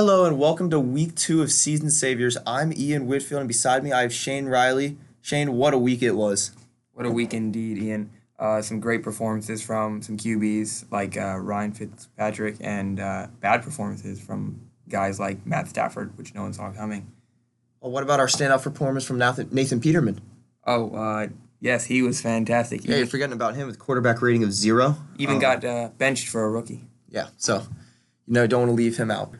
Hello and welcome to week two of Season Saviors. I'm Ian Whitfield and beside me I have Shane Riley. Shane, what a week it was. What a week indeed, Ian. Uh, some great performances from some QBs like uh, Ryan Fitzpatrick and uh, bad performances from guys like Matt Stafford, which no one saw coming. Well, what about our standout performance from Nathan, Nathan Peterman? Oh, uh, yes, he was fantastic. Yeah, you're forgetting about him with quarterback rating of zero. even Um, got uh, benched for a rookie. Yeah, so you know, don't want to leave him out.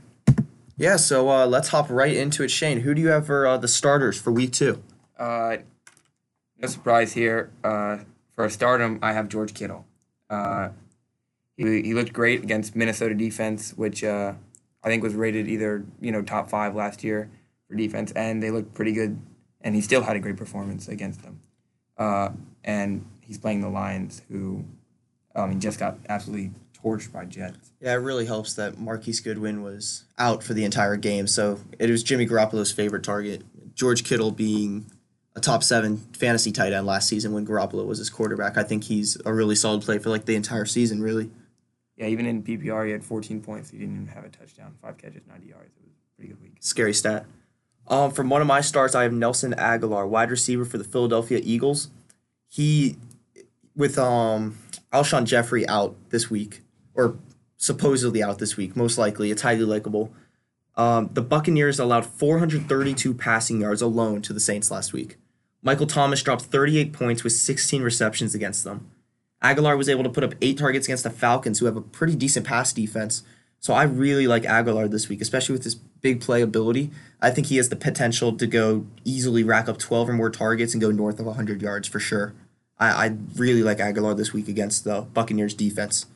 Yeah, so uh, let's hop right into it. Shane, who do you have for uh, the starters for week two? Uh, no surprise here. Uh, for a stardom, I have George Kittle. Uh, he, he looked great against Minnesota defense, which uh, I think was rated either you know top five last year for defense, and they looked pretty good. And he still had a great performance against them. Uh, and he's playing the Lions, who um, he just got absolutely torched by Jets. Yeah, it really helps that Marquise Goodwin was out for the entire game, so it was Jimmy Garoppolo's favorite target. George Kittle being a top seven fantasy tight end last season when Garoppolo was his quarterback. I think he's a really solid play for like the entire season, really. Yeah, even in PPR, he had 14 points. He didn't even have a touchdown, five catches, 90 yards. It was a pretty good week. Scary stat. Um, from one of my starts, I have Nelson Agholor, wide receiver for the Philadelphia Eagles. He, with um, Alshon Jeffery out this week, or supposedly out this week, most likely, it's highly likable. Um, the Buccaneers allowed 432 passing yards alone to the Saints last week. Michael Thomas dropped 38 points with 16 receptions against them. Agholor was able to put up eight targets against the Falcons, who have a pretty decent pass defense. So I really like Agholor this week, especially with his big play ability. I think he has the potential to go easily rack up 12 or more targets and go north of 100 yards for sure. I, I really like Agholor this week against the Buccaneers defense.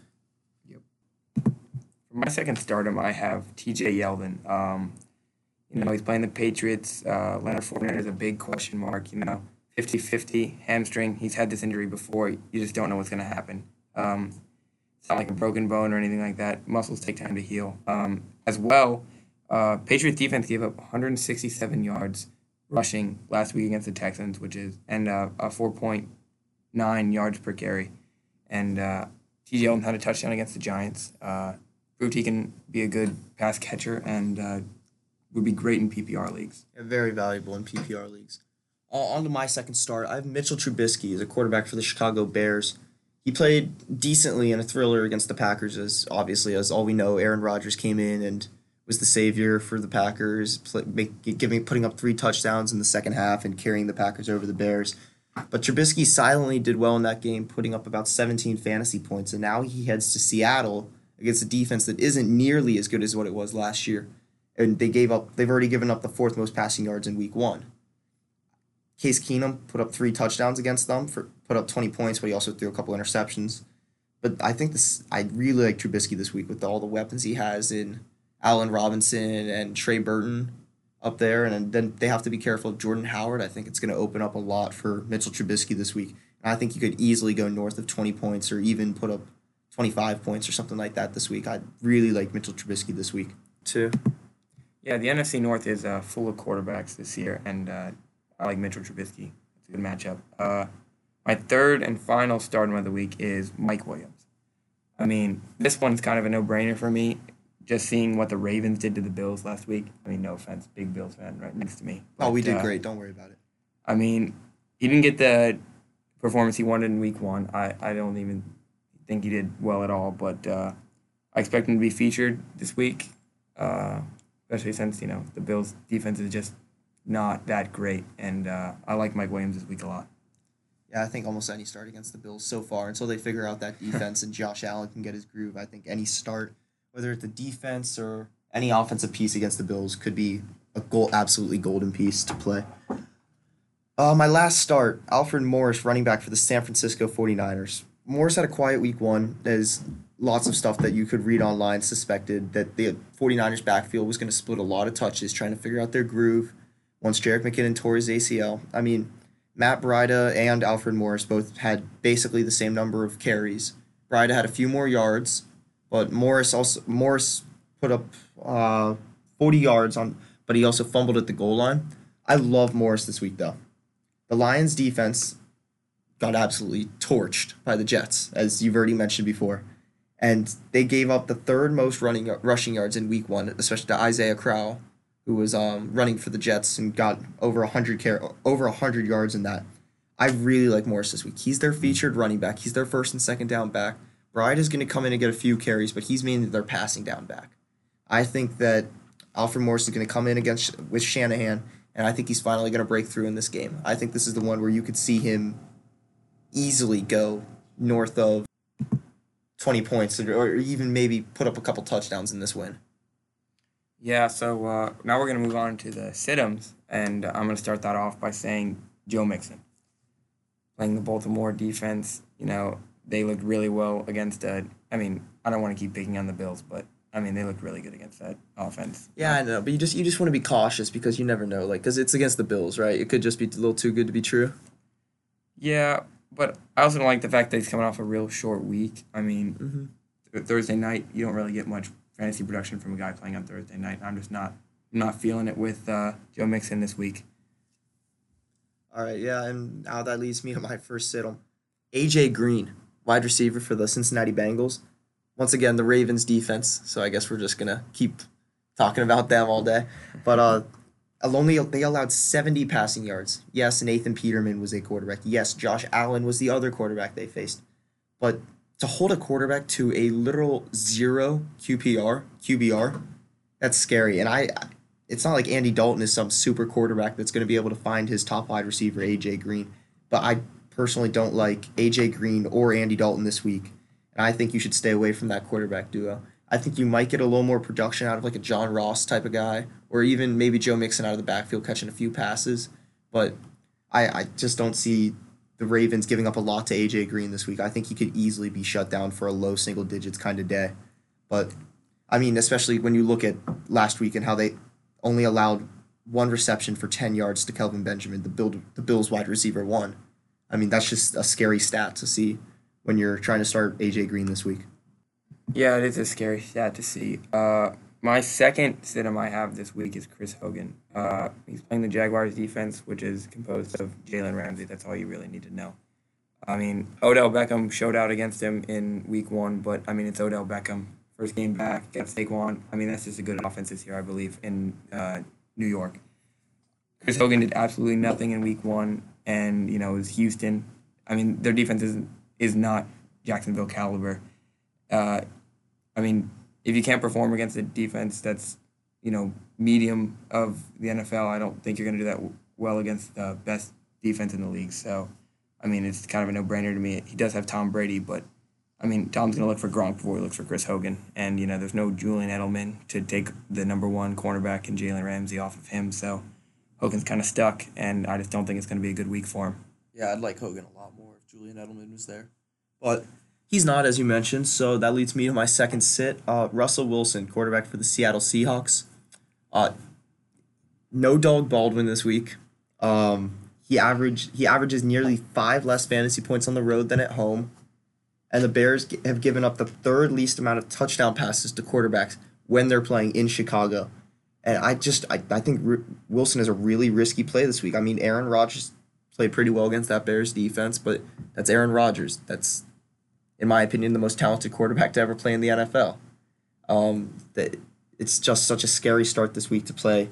For my second stardom, I have T.J. Yeldon. Um, you know, he's playing the Patriots. Uh, Leonard Fournette is a big question mark. You know, 50-50 hamstring. He's had this injury before. You just don't know what's going to happen. Um, it's not like a broken bone or anything like that. Muscles take time to heal. Um, as well, uh, Patriots defense gave up 167 yards rushing last week against the Texans, which is and uh, a 4.9 yards per carry. And uh, T.J. Yeldon had a touchdown against the Giants. Uh, proved he can be a good pass catcher and uh, would be great in PPR leagues. Yeah, very valuable in PPR leagues. Uh, on to my second start. I have Mitchell Trubisky as a quarterback for the Chicago Bears. He played decently in a thriller against the Packers, as obviously as all we know, Aaron Rodgers came in and was the savior for the Packers, play, make, giving putting up three touchdowns in the second half and carrying the Packers over the Bears. But Trubisky silently did well in that game, putting up about 17 fantasy points, and now he heads to Seattle against a defense that isn't nearly as good as what it was last year. And they gave up they've already given up the fourth most passing yards in week one. Case Keenum put up three touchdowns against them for put up 20 points, but he also threw a couple interceptions. But I think this I really like Trubisky this week with all the weapons he has in Allen Robinson and Trey Burton up there, and then they have to be careful of Jordan Howard. I think it's going to open up a lot for Mitchell Trubisky this week. And I think he could easily go north of 20 points or even put up 25 points or something like that this week. I really like Mitchell Trubisky this week too. Yeah, the NFC North is uh, full of quarterbacks this year, and uh, I like Mitchell Trubisky. It's a good matchup. Uh, my third and final stardom of the week is Mike Williams. I mean, this one's kind of a no-brainer for me. Just seeing what the Ravens did to the Bills last week. I mean, no offense, big Bills fan right next to me. Oh, we did uh, great. Don't worry about it. I mean, he didn't get the performance he wanted in week one. I, I don't even think he did well at all, but uh, I expect him to be featured this week, uh, especially since, you know, the Bills' defense is just not that great. And uh, I like Mike Williams this week a lot. Yeah, I think almost any start against the Bills so far until they figure out that defense and Josh Allen can get his groove. I think any start, whether it's the defense or any offensive piece against the Bills, could be a goal absolutely golden piece to play. Uh, my last start, Alfred Morris, running back for the San Francisco 49ers. Morris had a quiet week one. There's lots of stuff that you could read online suspected that the 49ers backfield was going to split a lot of touches trying to figure out their groove once Jerick McKinnon tore his ACL. I mean, Matt Breida and Alfred Morris both had basically the same number of carries. Breida had a few more yards, but Morris also Morris put up uh, 40 yards on, but he also fumbled at the goal line. I love Morris this week though. The Lions defense got absolutely torched by the Jets, as you've already mentioned before. and they gave up the third most running rushing yards in Week One, especially to Isaiah Crowell, who was um, running for the Jets and got over hundred care over hundred yards in that. I really like Morris this week. He's their featured running back. He's their first and second down back. Breida is going to come in and get a few carries, but he's mainly their passing down back. I think that Alfred Morris is going to come in against with Shanahan, and I think he's finally going to break through in this game. I think this is the one where you could see him easily go north of 20 points or even maybe put up a couple touchdowns in this win. Yeah, so uh, now we're going to move on to the situms, and I'm going to start that off by saying Joe Mixon. Playing the Baltimore defense, you know, they looked really well against a. I mean, I don't want to keep picking on the Bills, but I mean, they looked really good against that offense. Yeah, I know, but you just you just want to be cautious because you never know, like, because it's against the Bills, right? It could just be a little too good to be true. Yeah, but I also don't like the fact that he's coming off a real short week. I mean, Mm-hmm. Thursday night you don't really get much fantasy production from a guy playing on Thursday night. I'm just not I'm not feeling it with uh, Joe Mixon this week. All right, yeah, and now that leads me to my first sit on AJ Green, wide receiver for the Cincinnati Bengals. Once again, the Ravens defense. So I guess we're just gonna keep talking about them all day. But uh, only they allowed seventy passing yards. Yes, Nathan Peterman was a quarterback. Yes, Josh Allen was the other quarterback they faced. But to hold a quarterback to a literal zero QPR QBR, that's scary. And I, it's not like Andy Dalton is some super quarterback that's going to be able to find his top wide receiver AJ Green. But I personally don't like AJ Green or Andy Dalton this week, and I think you should stay away from that quarterback duo. I think you might get a little more production out of like a John Ross type of guy, or even maybe Joe Mixon out of the backfield catching a few passes. But I, I just don't see the Ravens giving up a lot to AJ Green this week. I think he could easily be shut down for a low single digits kind of day. But I mean, especially when you look at last week and how they only allowed one reception for 10 yards to Kelvin Benjamin, the Bill, the Bills wide receiver one. I mean, that's just a scary stat to see when you're trying to start AJ Green this week. Yeah, it is a scary stat to see. Uh, my second situm I have this week is Chris Hogan. Uh, he's playing the Jaguars defense, which is composed of Jalen Ramsey. That's all you really need to know. I mean, Odell Beckham showed out against him in week one, but I mean, it's Odell Beckham. First game back against Saquon. I mean, that's just a good offense this year, I believe, in uh, New York. Chris Hogan did absolutely nothing in week one, and, you know, it was Houston. I mean, their defense is, is not Jacksonville caliber. Uh, I mean, if you can't perform against a defense that's, you know, medium of the NFL, I don't think you're going to do that well against the best defense in the league. So, I mean, it's kind of a no brainer to me. He does have Tom Brady, but I mean, Tom's going to look for Gronk before he looks for Chris Hogan. And, you know, there's no Julian Edelman to take the number one cornerback and Jalen Ramsey off of him. So, Hogan's kind of stuck, and I just don't think it's going to be a good week for him. Yeah, I'd like Hogan a lot more if Julian Edelman was there. But he's not, as you mentioned, so that leads me to my second sit. Uh, Russell Wilson, quarterback for the Seattle Seahawks. Uh, no Doug Baldwin this week. Um, he averaged he averages nearly five less fantasy points on the road than at home, and the Bears have given up the third least amount of touchdown passes to quarterbacks when they're playing in Chicago. And I just I, I think R- Wilson is a really risky play this week. I mean, Aaron Rodgers played pretty well against that Bears defense, but that's Aaron Rodgers. That's, in my opinion, the most talented quarterback to ever play in the NFL. Um, that it's just such a scary start this week to play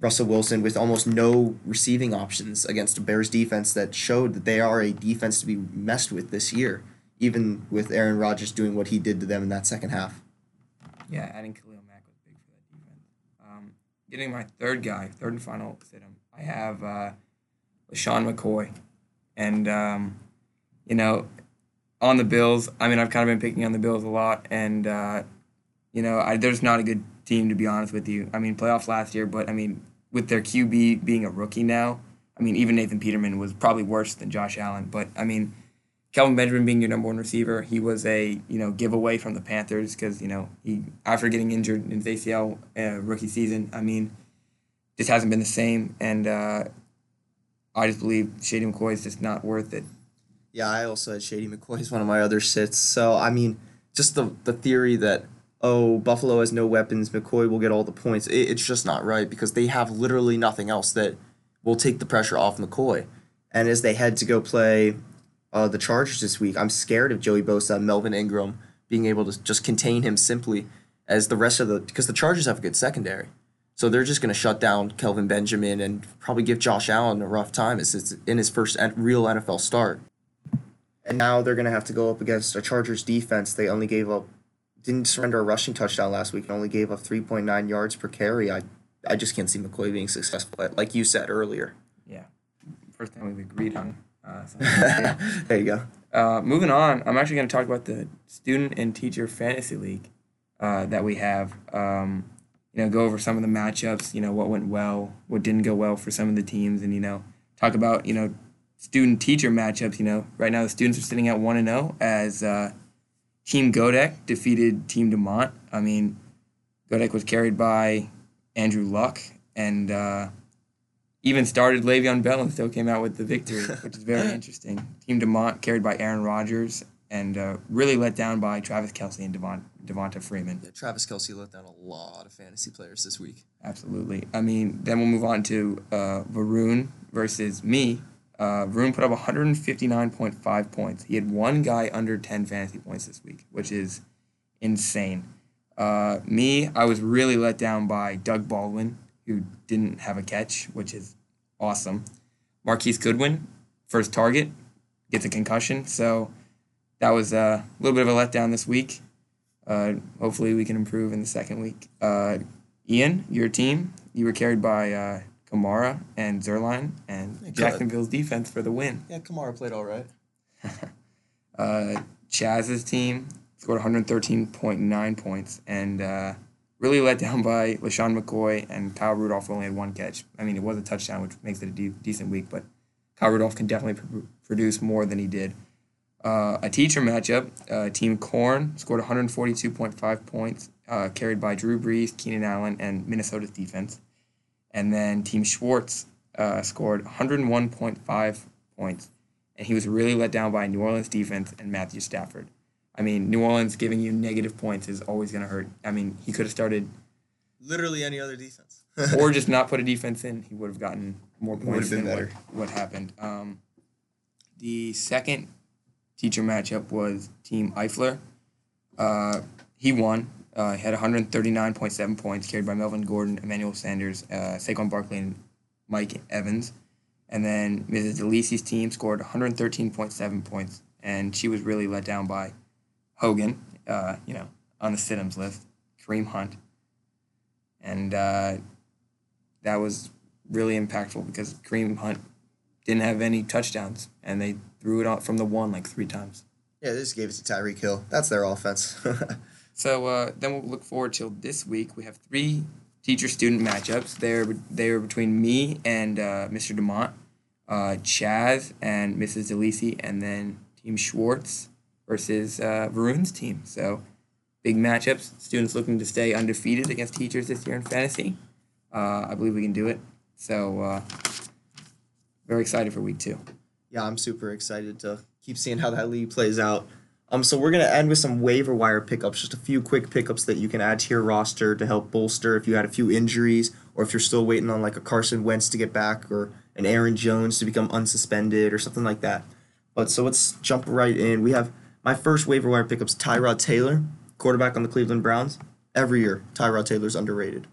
Russell Wilson with almost no receiving options against a Bears defense that showed that they are a defense to be messed with this year, even with Aaron Rodgers doing what he did to them in that second half. Yeah, adding Khalil Mack was big for that defense. Um, getting my third guy, third and final situm, I have uh, LeSean McCoy. And, um, you know, on the Bills, I mean, I've kind of been picking on the Bills a lot. And, uh, you know, I, there's not a good team, to be honest with you. I mean, playoffs last year, but, I mean, with their QB being a rookie now, I mean, even Nathan Peterman was probably worse than Josh Allen. But, I mean, Kelvin Benjamin being your number one receiver, he was a you know giveaway from the Panthers because you know he after getting injured in his ACL uh, rookie season, I mean, just hasn't been the same, and uh, I just believe Shady McCoy is just not worth it. Yeah, I also had Shady McCoy as one of my other sits. So I mean, just the the theory that oh Buffalo has no weapons, McCoy will get all the points. It, it's just not right because they have literally nothing else that will take the pressure off McCoy. And as they head to go play uh, the Chargers this week, I'm scared of Joey Bosa, Melvin Ingram, being able to just contain him simply as the rest of the because the Chargers have a good secondary. So they're just going to shut down Kelvin Benjamin and probably give Josh Allen a rough time as it's in his first real NFL start. And now they're going to have to go up against a Chargers defense. They only gave up, didn't surrender a rushing touchdown last week and only gave up 3.9 yards per carry. I, I just can't see McCoy being successful, at, like you said earlier. Yeah, first time we've agreed on. Uh, there you go. Uh, moving on, I'm actually going to talk about the student and teacher fantasy league uh, that we have. Um, you know, go over some of the matchups. You know, what went well, what didn't go well for some of the teams, and you know, talk about you know student teacher matchups. You know, right now the students are sitting at one and zero as uh, Team Godek defeated Team Demont. I mean, Godek was carried by Andrew Luck and uh, even started Le'Veon Bell and still came out with the victory, which is very interesting. Team Demont carried by Aaron Rodgers and uh, really let down by Travis Kelce and Devon, Devonta Freeman. Yeah, Travis Kelce let down a lot of fantasy players this week. Absolutely. I mean, then we'll move on to uh, Varun versus me. Uh, Varun put up 159.5 points. He had one guy under 10 fantasy points this week, which is insane. Uh, me, I was really let down by Doug Baldwin, who didn't have a catch, which is awesome. Marquise Goodwin, first target, gets a concussion. So that was a little bit of a letdown this week. Uh, hopefully, we can improve in the second week. Uh, Ian, your team, you were carried by uh, Kamara and Zerline and good. Jacksonville's defense for the win. Yeah, Kamara played all right. Uh, Chaz's team scored 113.9 points and uh, really let down by LeSean McCoy and Kyle Rudolph only had one catch. I mean, it was a touchdown, which makes it a de- decent week, but Kyle Rudolph can definitely pr- produce more than he did. Uh, a teacher matchup, uh, Team Corn scored 142.5 points, uh, carried by Drew Brees, Keenan Allen, and Minnesota's defense. And then Team Schwartz uh, scored 101.5 points, and he was really let down by New Orleans defense and Matthew Stafford. I mean, New Orleans giving you negative points is always going to hurt. I mean, he could have started Literally any other defense. or just not put a defense in. He would have gotten more points than what, what happened. Um, the second teacher matchup was Team Eifler. Uh, he won. Uh, he had 139.7 points, carried by Melvin Gordon, Emmanuel Sanders, uh, Saquon Barkley, and Mike Evans. And then Mrs. DeLisi's team scored 113.7 points, and she was really let down by Hogan, uh, you know, on the Siddums list, Kareem Hunt. And uh, that was really impactful because Kareem Hunt didn't have any touchdowns, and they threw it out from the one like three times. yeah, they just gave it to Tyreek Hill. That's their offense. So uh, then we'll look forward till this week. We have three teacher-student matchups. They're they're between me and uh, Mr. Demont, uh, Chaz and Mrs. Delisi, and then Team Schwartz versus uh, Varun's team. So big matchups. Students looking to stay undefeated against teachers this year in fantasy. Uh, I believe we can do it. So uh, very excited for week two. yeah, I'm super excited to keep seeing how that league plays out. Um, so we're gonna end with some waiver wire pickups, just a few quick pickups that you can add to your roster to help bolster if you had a few injuries or if you're still waiting on like a Carson Wentz to get back or an Aaron Jones to become unsuspended or something like that. But so let's jump right in. We have my first waiver wire pickups Tyrod Taylor, quarterback on the Cleveland Browns. Every year, Tyrod Taylor's underrated.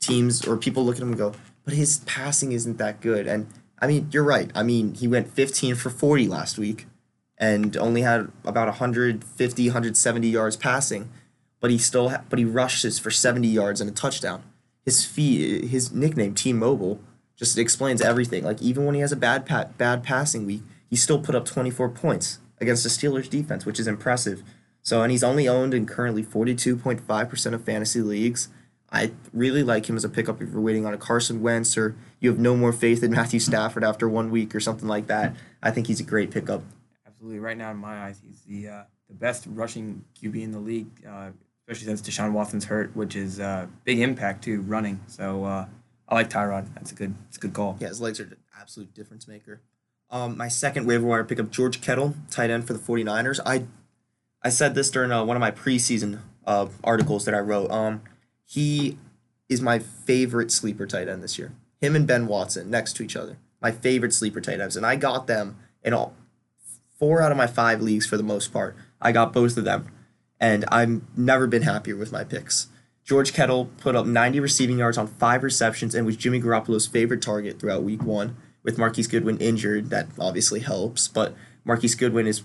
Teams or people look at him and go, but his passing isn't that good. And I mean, you're right. I mean, he went 15 for 40 last week and only had about 150, 170 yards passing, but he still ha- but he rushes for 70 yards and a touchdown. His feet, his nickname T-Mobile just explains everything. Like even when he has a bad pat, bad passing week, he still put up 24 points against the Steelers defense, which is impressive. So and he's only owned in currently 42.5% of fantasy leagues. I really like him as a pickup if you're waiting on a Carson Wentz or you have no more faith in Matthew Stafford after one week or something like that. I think he's a great pickup. Absolutely, right now in my eyes, he's the uh, the best rushing QB in the league, uh, especially since Deshaun Watson's hurt, which is uh, big impact to running. So uh, I like Tyrod. That's a good. It's a good call. Yeah, his legs are an absolute difference maker. Um, my second waiver wire pickup, George Kittle, tight end for the 49ers. I I said this during uh, one of my preseason uh, articles that I wrote. Um, he is my favorite sleeper tight end this year. Him and Ben Watson next to each other. My favorite sleeper tight ends. And I got them in all four out of my five leagues for the most part. I got both of them. and I've never been happier with my picks. George Kittle put up 90 receiving yards on five receptions and was Jimmy Garoppolo's favorite target throughout week one. With Marquise Goodwin injured, that obviously helps, but Marquise Goodwin is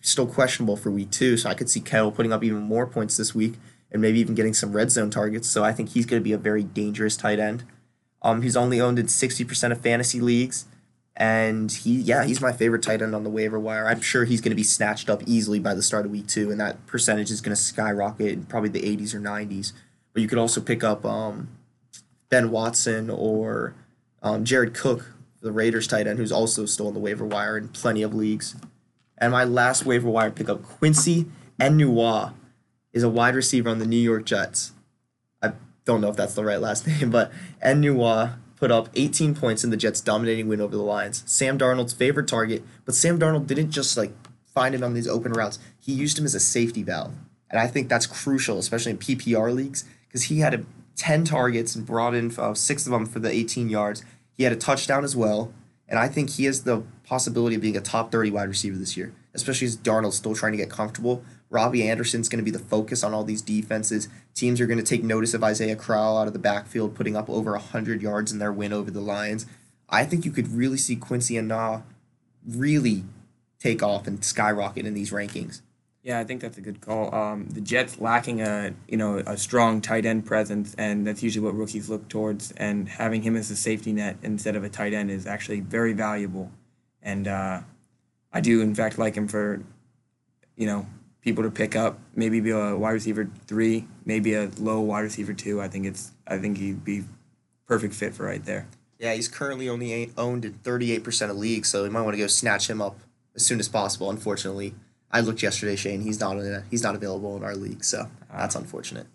still questionable for week two, so I could see Kittle putting up even more points this week and maybe even getting some red zone targets. So I think he's going to be a very dangerous tight end. Um, he's only owned in 60% of fantasy leagues. And he, yeah, he's my favorite tight end on the waiver wire. I'm sure he's going to be snatched up easily by the start of week two, and that percentage is going to skyrocket in probably the 80s or 90s. But you could also pick up um, Ben Watson or um, Jared Cook, the Raiders tight end, who's also still on the waiver wire in plenty of leagues. And my last waiver wire pickup, Quincy Enunwa, is a wide receiver on the New York Jets. I don't know if that's the right last name, but Enunwa put up 18 points in the Jets' dominating win over the Lions. Sam Darnold's favorite target, but Sam Darnold didn't just like find him on these open routes. He used him as a safety valve. And I think that's crucial, especially in PPR leagues, because he had a, 10 targets and brought in uh, six of them for the 18 yards. He had a touchdown as well. And I think he has the possibility of being a top 30 wide receiver this year, especially as Darnold's still trying to get comfortable. Robbie Anderson's going to be the focus on all these defenses. Teams are going to take notice of Isaiah Crowell out of the backfield, putting up over 100 yards in their win over the Lions. I think you could really see Quincy Enunwa really take off and skyrocket in these rankings. Yeah, I think that's a good call. Um, the Jets lacking a you know a strong tight end presence, and that's usually what rookies look towards. And having him as a safety net instead of a tight end is actually very valuable. And uh, I do in fact like him for, you know, people to pick up. Maybe be a wide receiver three, maybe a low wide receiver two. I think it's I think he'd be perfect fit for right there. Yeah, he's currently only owned in 38% of leagues, so you might want to go snatch him up as soon as possible. Unfortunately, I looked yesterday, Shane. He's not in a, he's not available in our league, so ah. that's unfortunate.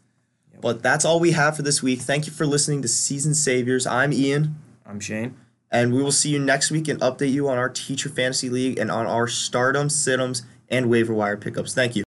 Yep. But that's all we have for this week. Thank you for listening to Season Saviors. I'm Ian. I'm Shane. And we will see you next week and update you on our teacher fantasy league and on our stardom, situms, and waiver wire pickups. Thank you.